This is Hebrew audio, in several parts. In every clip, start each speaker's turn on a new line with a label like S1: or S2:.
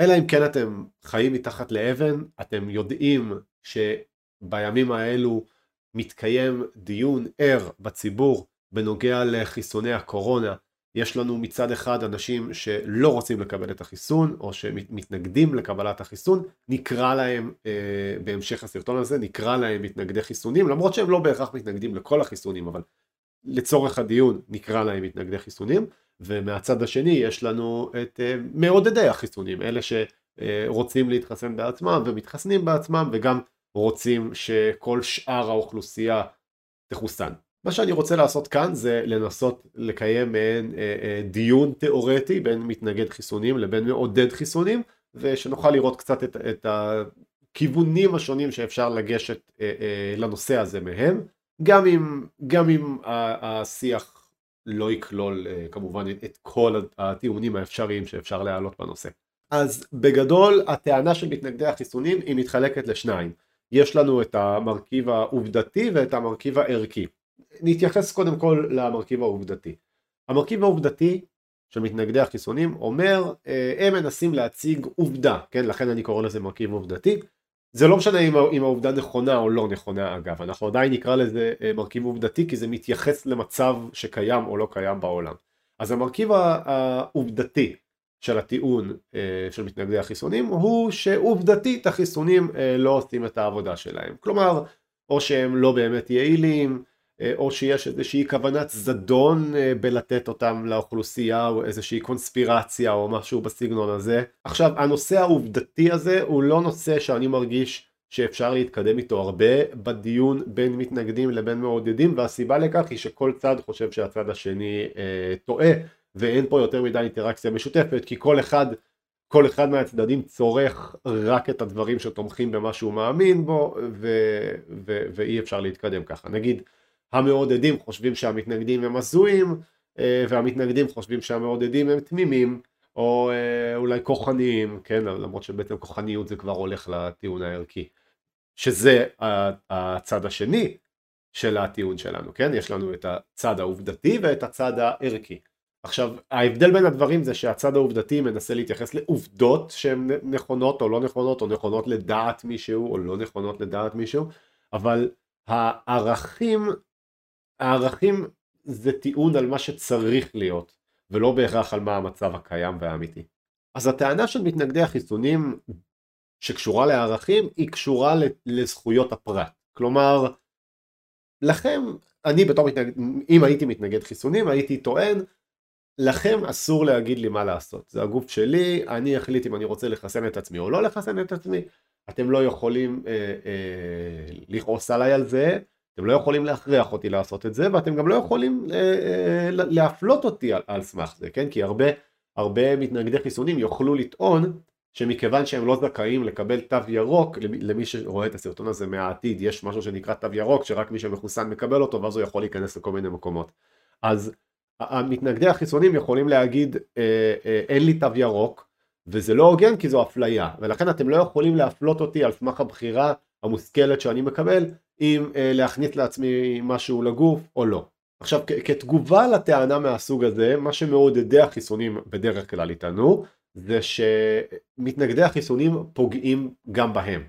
S1: אלא אם כן אתם חיים מתחת לאבן, אתם יודעים שבימים האלו מתקיים דיון ער בציבור בנוגע לחיסוני הקורונה. יש לנו מצד אחד אנשים שלא רוצים לקבל את החיסון או שמתנגדים לקבלת החיסון, נקרא להם אה, בהמשך הסרטון הזה, נקרא להם מתנגדי חיסונים, למרות שהם לא בהכרח מתנגדים לכל החיסונים, אבל לצורך הדיון נקרא להם מתנגדי חיסונים, ומהצד השני יש לנו את אה, מעודדי החיסונים, אלה שרוצים להתחסן בעצמם ומתחסנים בעצמם וגם רוצים שכל שאר האוכלוסייה תחוסן. מה שאני רוצה לעשות כאן זה לנסות לקיים מעין אה, אה, דיון תיאורטי בין מתנגד חיסונים לבין מעודד חיסונים ושנוכל לראות קצת את, את הכיוונים השונים שאפשר לגשת לנושא הזה מהם גם אם, גם אם השיח לא יכלול אה, כמובן את כל הטיעונים האפשריים שאפשר להעלות בנושא. אז בגדול הטענה של מתנגדי החיסונים היא מתחלקת לשניים יש לנו את המרכיב העובדתי ואת המרכיב הערכי נתייחס קודם כל למרכיב העובדתי. המרכיב העובדתי של מתנגדי החיסונים אומר אה, הם מנסים להציג עובדה, כן? לכן אני קורא לזה מרכיב עובדתי. זה לא משנה אם, אם העובדה נכונה או לא נכונה אגב, אנחנו עדיין נקרא לזה אה, מרכיב עובדתי כי זה מתייחס למצב שקיים או לא קיים בעולם. אז המרכיב העובדתי של הטיעון אה, של מתנגדי החיסונים הוא שעובדתית החיסונים לא עושים את העבודה שלהם. כלומר, או שהם לא באמת יעילים, אה, או שיש איזושהי כוונת זדון אה, בלתת אותם לאוכלוסייה או איזושהי קונספירציה או משהו בסגנון הזה. עכשיו הנושא העובדתי הזה הוא לא נושא שאני מרגיש שאפשר להתקדם איתו הרבה בדיון בין מתנגדים לבין מעודדים והסיבה לכך היא שכל צד חושב שהצד השני אה, טועה ואין פה יותר מדי אינטראקציה משותפת כי כל אחד כל אחד מהצדדים צורך רק את הדברים שתומכים במה שהוא מאמין בו ו- ו- ואי אפשר להתקדם ככה נגיד המעודדים חושבים שהמתנגדים הם הזויים אה, והמתנגדים חושבים שהמעודדים הם תמימים או אה, אולי כוחניים, כן, למרות שבעצם כוחניות זה כבר הולך לטיעון הערכי, שזה הצד השני של הטיעון שלנו, כן, יש לנו את הצד העובדתי ואת הצד הערכי. עכשיו ההבדל בין הדברים זה שהצד העובדתי מנסה להתייחס לעובדות שהן נכונות או לא נכונות או נכונות לדעת מישהו או לא נכונות לדעת מישהו אבל הערכים הערכים זה טיעון על מה שצריך להיות, ולא בהכרח על מה המצב הקיים והאמיתי. אז הטענה של מתנגדי החיסונים שקשורה לערכים היא קשורה לזכויות הפרט. כלומר, לכם, אני בתור מתנגד, אם הייתי מתנגד חיסונים הייתי טוען לכם אסור להגיד לי מה לעשות, זה הגוף שלי, אני אחליט אם אני רוצה לחסן את עצמי או לא לחסן את עצמי, אתם לא יכולים אה, אה, לכעוס עליי על זה, אתם לא יכולים להכריח אותי לעשות את זה ואתם גם לא יכולים אה, אה, להפלות אותי על, על סמך זה, כן? כי הרבה, הרבה מתנגדי חיסונים יוכלו לטעון שמכיוון שהם לא זכאים לקבל תו ירוק, למי שרואה את הסרטון הזה מהעתיד, יש משהו שנקרא תו ירוק שרק מי שמחוסן מקבל אותו ואז הוא יכול להיכנס לכל מיני מקומות. אז המתנגדי החיסונים יכולים להגיד אה, אין לי תו ירוק וזה לא הוגן כי זו אפליה ולכן אתם לא יכולים להפלות אותי על סמך הבחירה המושכלת שאני מקבל אם אה, להכניס לעצמי משהו לגוף או לא. עכשיו כתגובה לטענה מהסוג הזה מה שמעודדי החיסונים בדרך כלל איתנו זה שמתנגדי החיסונים פוגעים גם בהם.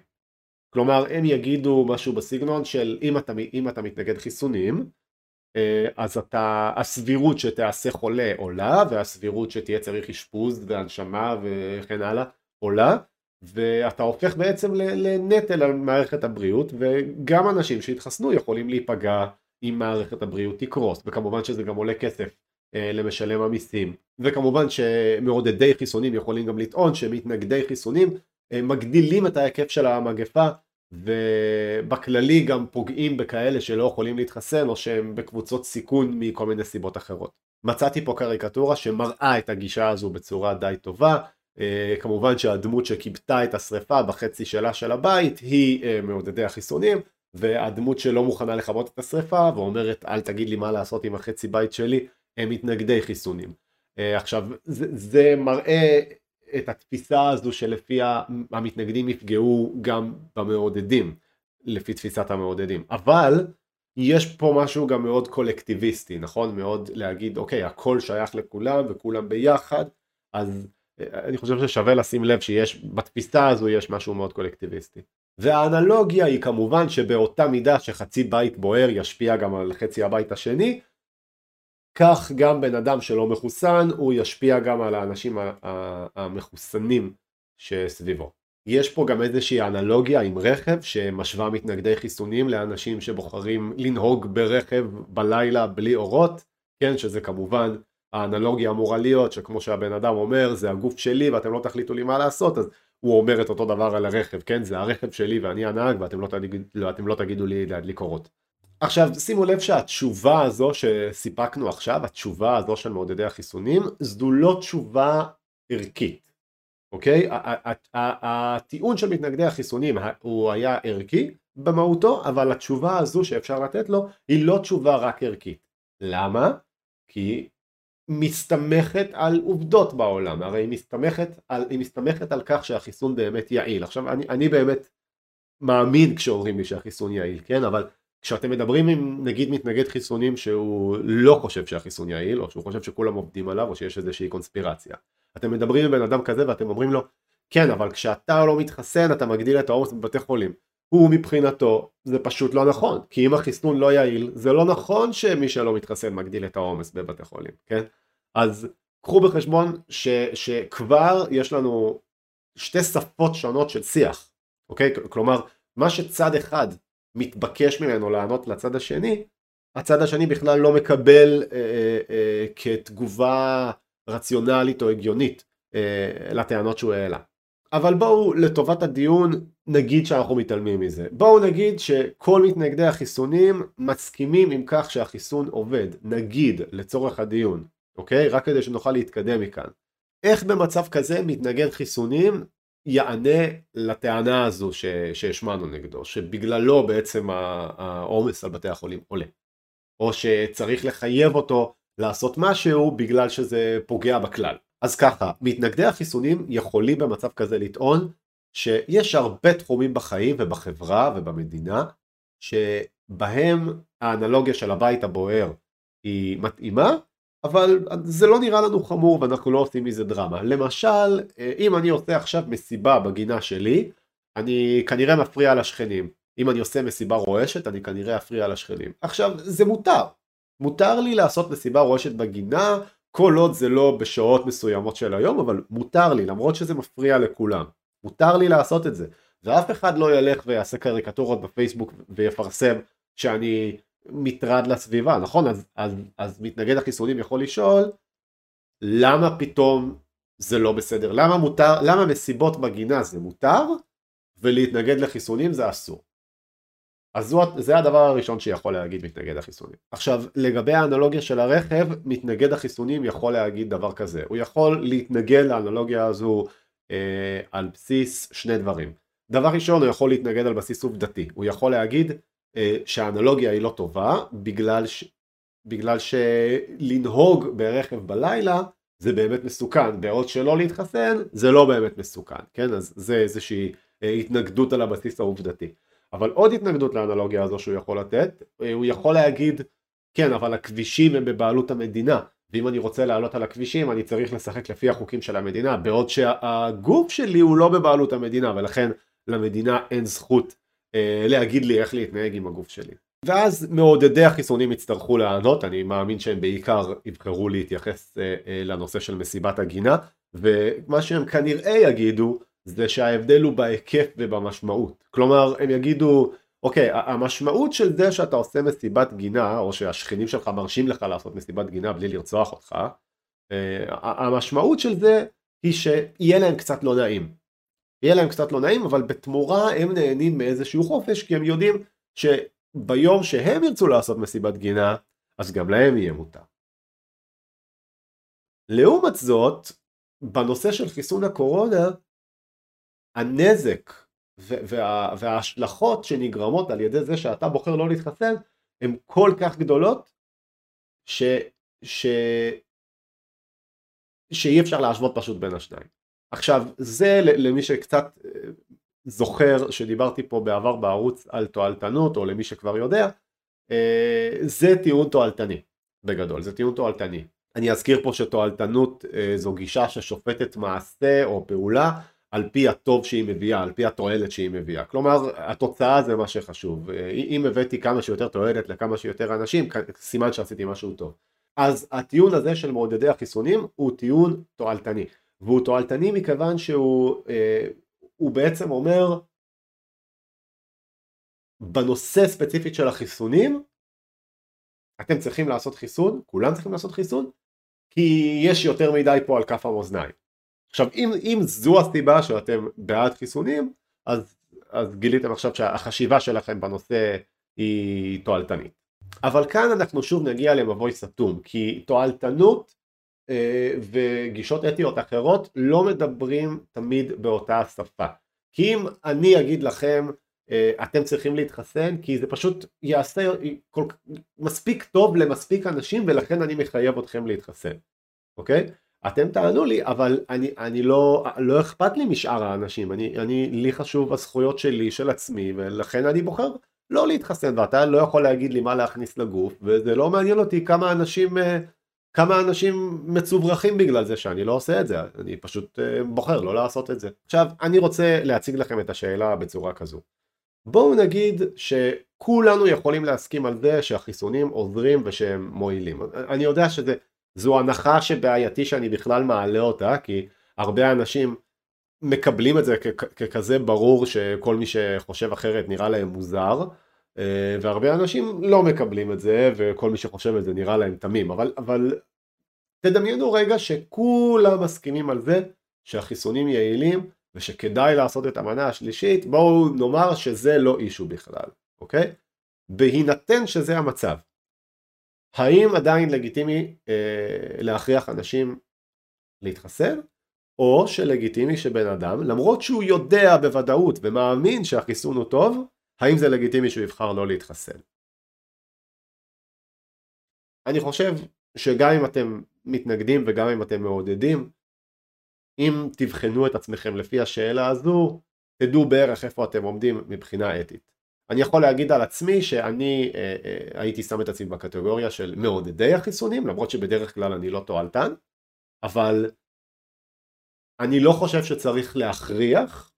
S1: כלומר הם יגידו משהו בסגנון של אם אתה, אם אתה מתנגד חיסונים אה, אז אתה, הסבירות שתעשה חולה עולה והסבירות שתהיה צריך אשפוז והנשמה וכן הלאה עולה ואתה הופך בעצם לנטל על מערכת הבריאות וגם אנשים שהתחסנו יכולים להיפגע אם מערכת הבריאות תקרוס וכמובן שזה גם עולה כסף אה, למשלם המיסים וכמובן שמעודדי חיסונים יכולים גם לטעון שמתנגדי חיסונים אה, מגדילים את ההיקף של המגפה ובכללי גם פוגעים בכאלה שלא יכולים להתחסן או שהם בקבוצות סיכון מכל מיני סיבות אחרות. מצאתי פה קריקטורה שמראה את הגישה הזו בצורה די טובה כמובן שהדמות שכיבתה את השריפה בחצי שלה של הבית היא uh, מעודדי החיסונים והדמות שלא מוכנה לכבות את השריפה ואומרת אל תגיד לי מה לעשות עם החצי בית שלי הם מתנגדי חיסונים. Uh, עכשיו זה, זה מראה את התפיסה הזו שלפיה המתנגדים יפגעו גם במעודדים לפי תפיסת המעודדים אבל יש פה משהו גם מאוד קולקטיביסטי נכון מאוד להגיד אוקיי הכל שייך לכולם וכולם ביחד אז אני חושב ששווה לשים לב שיש, בתפיסה הזו יש משהו מאוד קולקטיביסטי. והאנלוגיה היא כמובן שבאותה מידה שחצי בית בוער ישפיע גם על חצי הבית השני, כך גם בן אדם שלא מחוסן הוא ישפיע גם על האנשים המחוסנים שסביבו. יש פה גם איזושהי אנלוגיה עם רכב שמשווה מתנגדי חיסונים לאנשים שבוחרים לנהוג ברכב בלילה בלי אורות, כן, שזה כמובן האנלוגיה אמורה להיות שכמו שהבן אדם אומר זה הגוף שלי ואתם לא תחליטו לי מה לעשות אז הוא אומר את אותו דבר על הרכב, כן, זה הרכב שלי ואני הנהג ואתם לא, תגיד, לא, לא תגידו לי להדליק אורות. עכשיו שימו לב שהתשובה הזו שסיפקנו עכשיו, התשובה הזו של מעודדי החיסונים, זו לא תשובה ערכית, אוקיי? הטיעון של מתנגדי החיסונים הוא היה ערכי במהותו, אבל התשובה הזו שאפשר לתת לו היא לא תשובה רק ערכית. למה? כי מסתמכת על עובדות בעולם, הרי היא מסתמכת על, היא מסתמכת על כך שהחיסון באמת יעיל. עכשיו אני, אני באמת מאמין כשאומרים לי שהחיסון יעיל, כן? אבל כשאתם מדברים עם נגיד מתנגד חיסונים שהוא לא חושב שהחיסון יעיל, או שהוא חושב שכולם עובדים עליו, או שיש איזושהי קונספירציה. אתם מדברים עם בן אדם כזה ואתם אומרים לו, כן, אבל כשאתה לא מתחסן אתה מגדיל את העומס בבתי חולים. הוא מבחינתו, זה פשוט לא נכון, כי אם החיסון לא יעיל, זה לא נכון שמי שלא מתחסן מגדיל את העומס בבתי חולים, כן? אז קחו בחשבון ש, שכבר יש לנו שתי שפות שונות של שיח, אוקיי? כלומר, מה שצד אחד מתבקש ממנו לענות לצד השני, הצד השני בכלל לא מקבל אה, אה, אה, כתגובה רציונלית או הגיונית אה, לטענות שהוא העלה. אבל בואו לטובת הדיון נגיד שאנחנו מתעלמים מזה. בואו נגיד שכל מתנגדי החיסונים מסכימים עם כך שהחיסון עובד, נגיד לצורך הדיון, אוקיי? רק כדי שנוכל להתקדם מכאן. איך במצב כזה מתנגד חיסונים יענה לטענה הזו שהשמענו נגדו, שבגללו בעצם העומס על בתי החולים עולה, או שצריך לחייב אותו לעשות משהו בגלל שזה פוגע בכלל. אז ככה, מתנגדי החיסונים יכולים במצב כזה לטעון שיש הרבה תחומים בחיים ובחברה ובמדינה שבהם האנלוגיה של הבית הבוער היא מתאימה אבל זה לא נראה לנו חמור ואנחנו לא עושים מזה דרמה. למשל, אם אני עושה עכשיו מסיבה בגינה שלי, אני כנראה מפריע לשכנים. אם אני עושה מסיבה רועשת, אני כנראה אפריע לשכנים. עכשיו, זה מותר. מותר לי לעשות מסיבה רועשת בגינה, כל עוד זה לא בשעות מסוימות של היום, אבל מותר לי, למרות שזה מפריע לכולם. מותר לי לעשות את זה. ואף אחד לא ילך ויעשה קריקטורות בפייסבוק ויפרסם שאני מטרד לסביבה, נכון? אז, אז, אז מתנגד החיסונים יכול לשאול למה פתאום זה לא בסדר? למה מותר, למה מסיבות בגינה זה מותר ולהתנגד לחיסונים זה אסור? אז זו, זה הדבר הראשון שיכול להגיד מתנגד החיסונים. עכשיו לגבי האנלוגיה של הרכב, מתנגד החיסונים יכול להגיד דבר כזה, הוא יכול להתנגד לאנלוגיה הזו אה, על בסיס שני דברים. דבר ראשון הוא יכול להתנגד על בסיס עובדתי, הוא יכול להגיד אה, שהאנלוגיה היא לא טובה בגלל, ש... בגלל שלנהוג ברכב בלילה זה באמת מסוכן, בעוד שלא להתחסן זה לא באמת מסוכן, כן? אז זה איזושהי אה, התנגדות על הבסיס העובדתי. אבל עוד התנגדות לאנלוגיה הזו שהוא יכול לתת, אה, הוא יכול להגיד כן אבל הכבישים הם בבעלות המדינה ואם אני רוצה לעלות על הכבישים אני צריך לשחק לפי החוקים של המדינה בעוד שהגוף שלי הוא לא בבעלות המדינה ולכן למדינה אין זכות אה, להגיד לי איך להתנהג עם הגוף שלי. ואז מעודדי החיסונים יצטרכו לענות, אני מאמין שהם בעיקר יבחרו להתייחס אה, אה, לנושא של מסיבת הגינה, ומה שהם כנראה יגידו זה שההבדל הוא בהיקף ובמשמעות. כלומר, הם יגידו, אוקיי, המשמעות של זה שאתה עושה מסיבת גינה, או שהשכנים שלך מרשים לך לעשות מסיבת גינה בלי לרצוח אותך, המשמעות של זה היא שיהיה להם קצת לא נעים. יהיה להם קצת לא נעים אבל בתמורה הם נהנים מאיזשהו חופש כי הם יודעים שביום שהם ירצו לעשות מסיבת גינה אז גם להם יהיה מותר. לעומת זאת בנושא של חיסון הקורונה הנזק וה- וההשלכות שנגרמות על ידי זה שאתה בוחר לא להתחסן הן כל כך גדולות ש... ש... שאי אפשר להשוות פשוט בין השניים. עכשיו זה למי שקצת אה, זוכר שדיברתי פה בעבר בערוץ על תועלתנות או למי שכבר יודע אה, זה טיעון תועלתני בגדול זה טיעון תועלתני אני אזכיר פה שתועלתנות אה, זו גישה ששופטת מעשה או פעולה על פי הטוב שהיא מביאה, על פי התועלת שהיא מביאה. כלומר, התוצאה זה מה שחשוב. אה, אם הבאתי כמה שיותר תועלת לכמה שיותר אנשים, סימן שעשיתי משהו טוב. אז הטיעון הזה של מעודדי החיסונים הוא טיעון תועלתני. והוא תועלתני מכיוון שהוא אה, בעצם אומר בנושא ספציפית של החיסונים אתם צריכים לעשות חיסון, כולם צריכים לעשות חיסון, כי יש יותר מדי פה על כף המאזניים. עכשיו אם, אם זו הסיבה שאתם בעד חיסונים, אז, אז גיליתם עכשיו שהחשיבה שלכם בנושא היא תועלתנית. אבל כאן אנחנו שוב נגיע למבוי סתום, כי תועלתנות אה, וגישות אתיות אחרות לא מדברים תמיד באותה שפה. כי אם אני אגיד לכם אה, אתם צריכים להתחסן כי זה פשוט יעשה כל, מספיק טוב למספיק אנשים ולכן אני מחייב אתכם להתחסן, אוקיי? אתם תענו לי אבל אני, אני לא, לא אכפת לי משאר האנשים, אני, אני, לי חשוב הזכויות שלי, של עצמי ולכן אני בוחר לא להתחסן ואתה לא יכול להגיד לי מה להכניס לגוף וזה לא מעניין אותי כמה אנשים אה, כמה אנשים מצוברחים בגלל זה שאני לא עושה את זה, אני פשוט אה, בוחר לא לעשות את זה. עכשיו אני רוצה להציג לכם את השאלה בצורה כזו בואו נגיד שכולנו יכולים להסכים על זה שהחיסונים עוזרים ושהם מועילים. אני יודע שזו הנחה שבעייתי שאני בכלל מעלה אותה, כי הרבה אנשים מקבלים את זה ככזה ברור שכל מי שחושב אחרת נראה להם מוזר, אה, והרבה אנשים לא מקבלים את זה, וכל מי שחושב את זה נראה להם תמים. אבל, אבל תדמיינו רגע שכולם מסכימים על זה שהחיסונים יעילים ושכדאי לעשות את המנה השלישית, בואו נאמר שזה לא אישו בכלל, אוקיי? בהינתן שזה המצב, האם עדיין לגיטימי אה, להכריח אנשים להתחסן? או שלגיטימי שבן אדם, למרות שהוא יודע בוודאות ומאמין שהחיסון הוא טוב, האם זה לגיטימי שהוא יבחר לא להתחסן? אני חושב שגם אם אתם מתנגדים וגם אם אתם מעודדים, אם תבחנו את עצמכם לפי השאלה הזו, תדעו בערך איפה אתם עומדים מבחינה אתית. אני יכול להגיד על עצמי שאני אה, אה, הייתי שם את עצמי בקטגוריה של מעודדי החיסונים, למרות שבדרך כלל אני לא תועלתן, אבל אני לא חושב שצריך להכריח,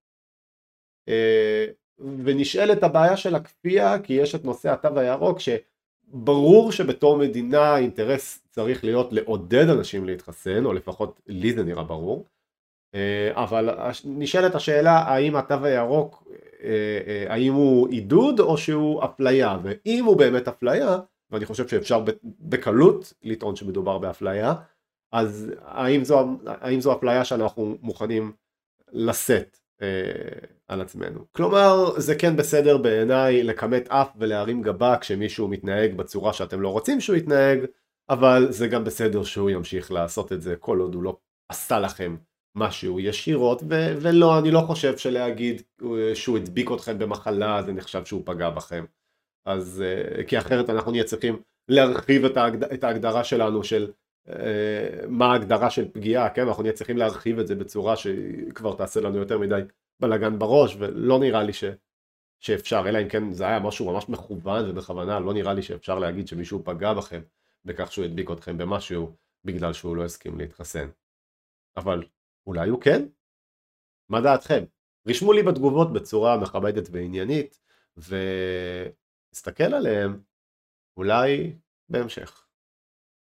S1: אה, ונשאלת הבעיה של הכפייה, כי יש את נושא התו הירוק, שברור שבתור מדינה האינטרס צריך להיות לעודד אנשים להתחסן, או לפחות לי זה נראה ברור, אבל נשאלת השאלה האם התו הירוק, אה, אה, האם הוא עידוד או שהוא אפליה, ואם הוא באמת אפליה, ואני חושב שאפשר בקלות לטעון שמדובר באפליה, אז האם זו, האם זו אפליה שאנחנו מוכנים לשאת אה, על עצמנו. כלומר, זה כן בסדר בעיניי לכמת אף ולהרים גבה כשמישהו מתנהג בצורה שאתם לא רוצים שהוא יתנהג, אבל זה גם בסדר שהוא ימשיך לעשות את זה כל עוד הוא לא עשה לכם משהו ישירות, ו- ולא, אני לא חושב שלהגיד אה, שהוא הדביק אתכם במחלה זה נחשב שהוא פגע בכם. אז אה, כי אחרת אנחנו נהיה צריכים להרחיב את, ההגד... את ההגדרה שלנו של אה, מה ההגדרה של פגיעה, כן? אנחנו נהיה צריכים להרחיב את זה בצורה שכבר תעשה לנו יותר מדי בלאגן בראש, ולא נראה לי ש... שאפשר, אלא אם כן זה היה משהו ממש מכוון ובכוונה, לא נראה לי שאפשר להגיד שמישהו פגע בכם בכך שהוא הדביק אתכם במשהו בגלל שהוא לא הסכים להתחסן. אבל אולי הוא כן? מה דעתכם? רשמו לי בתגובות בצורה מכבדת ועניינית, ונסתכל עליהם אולי בהמשך.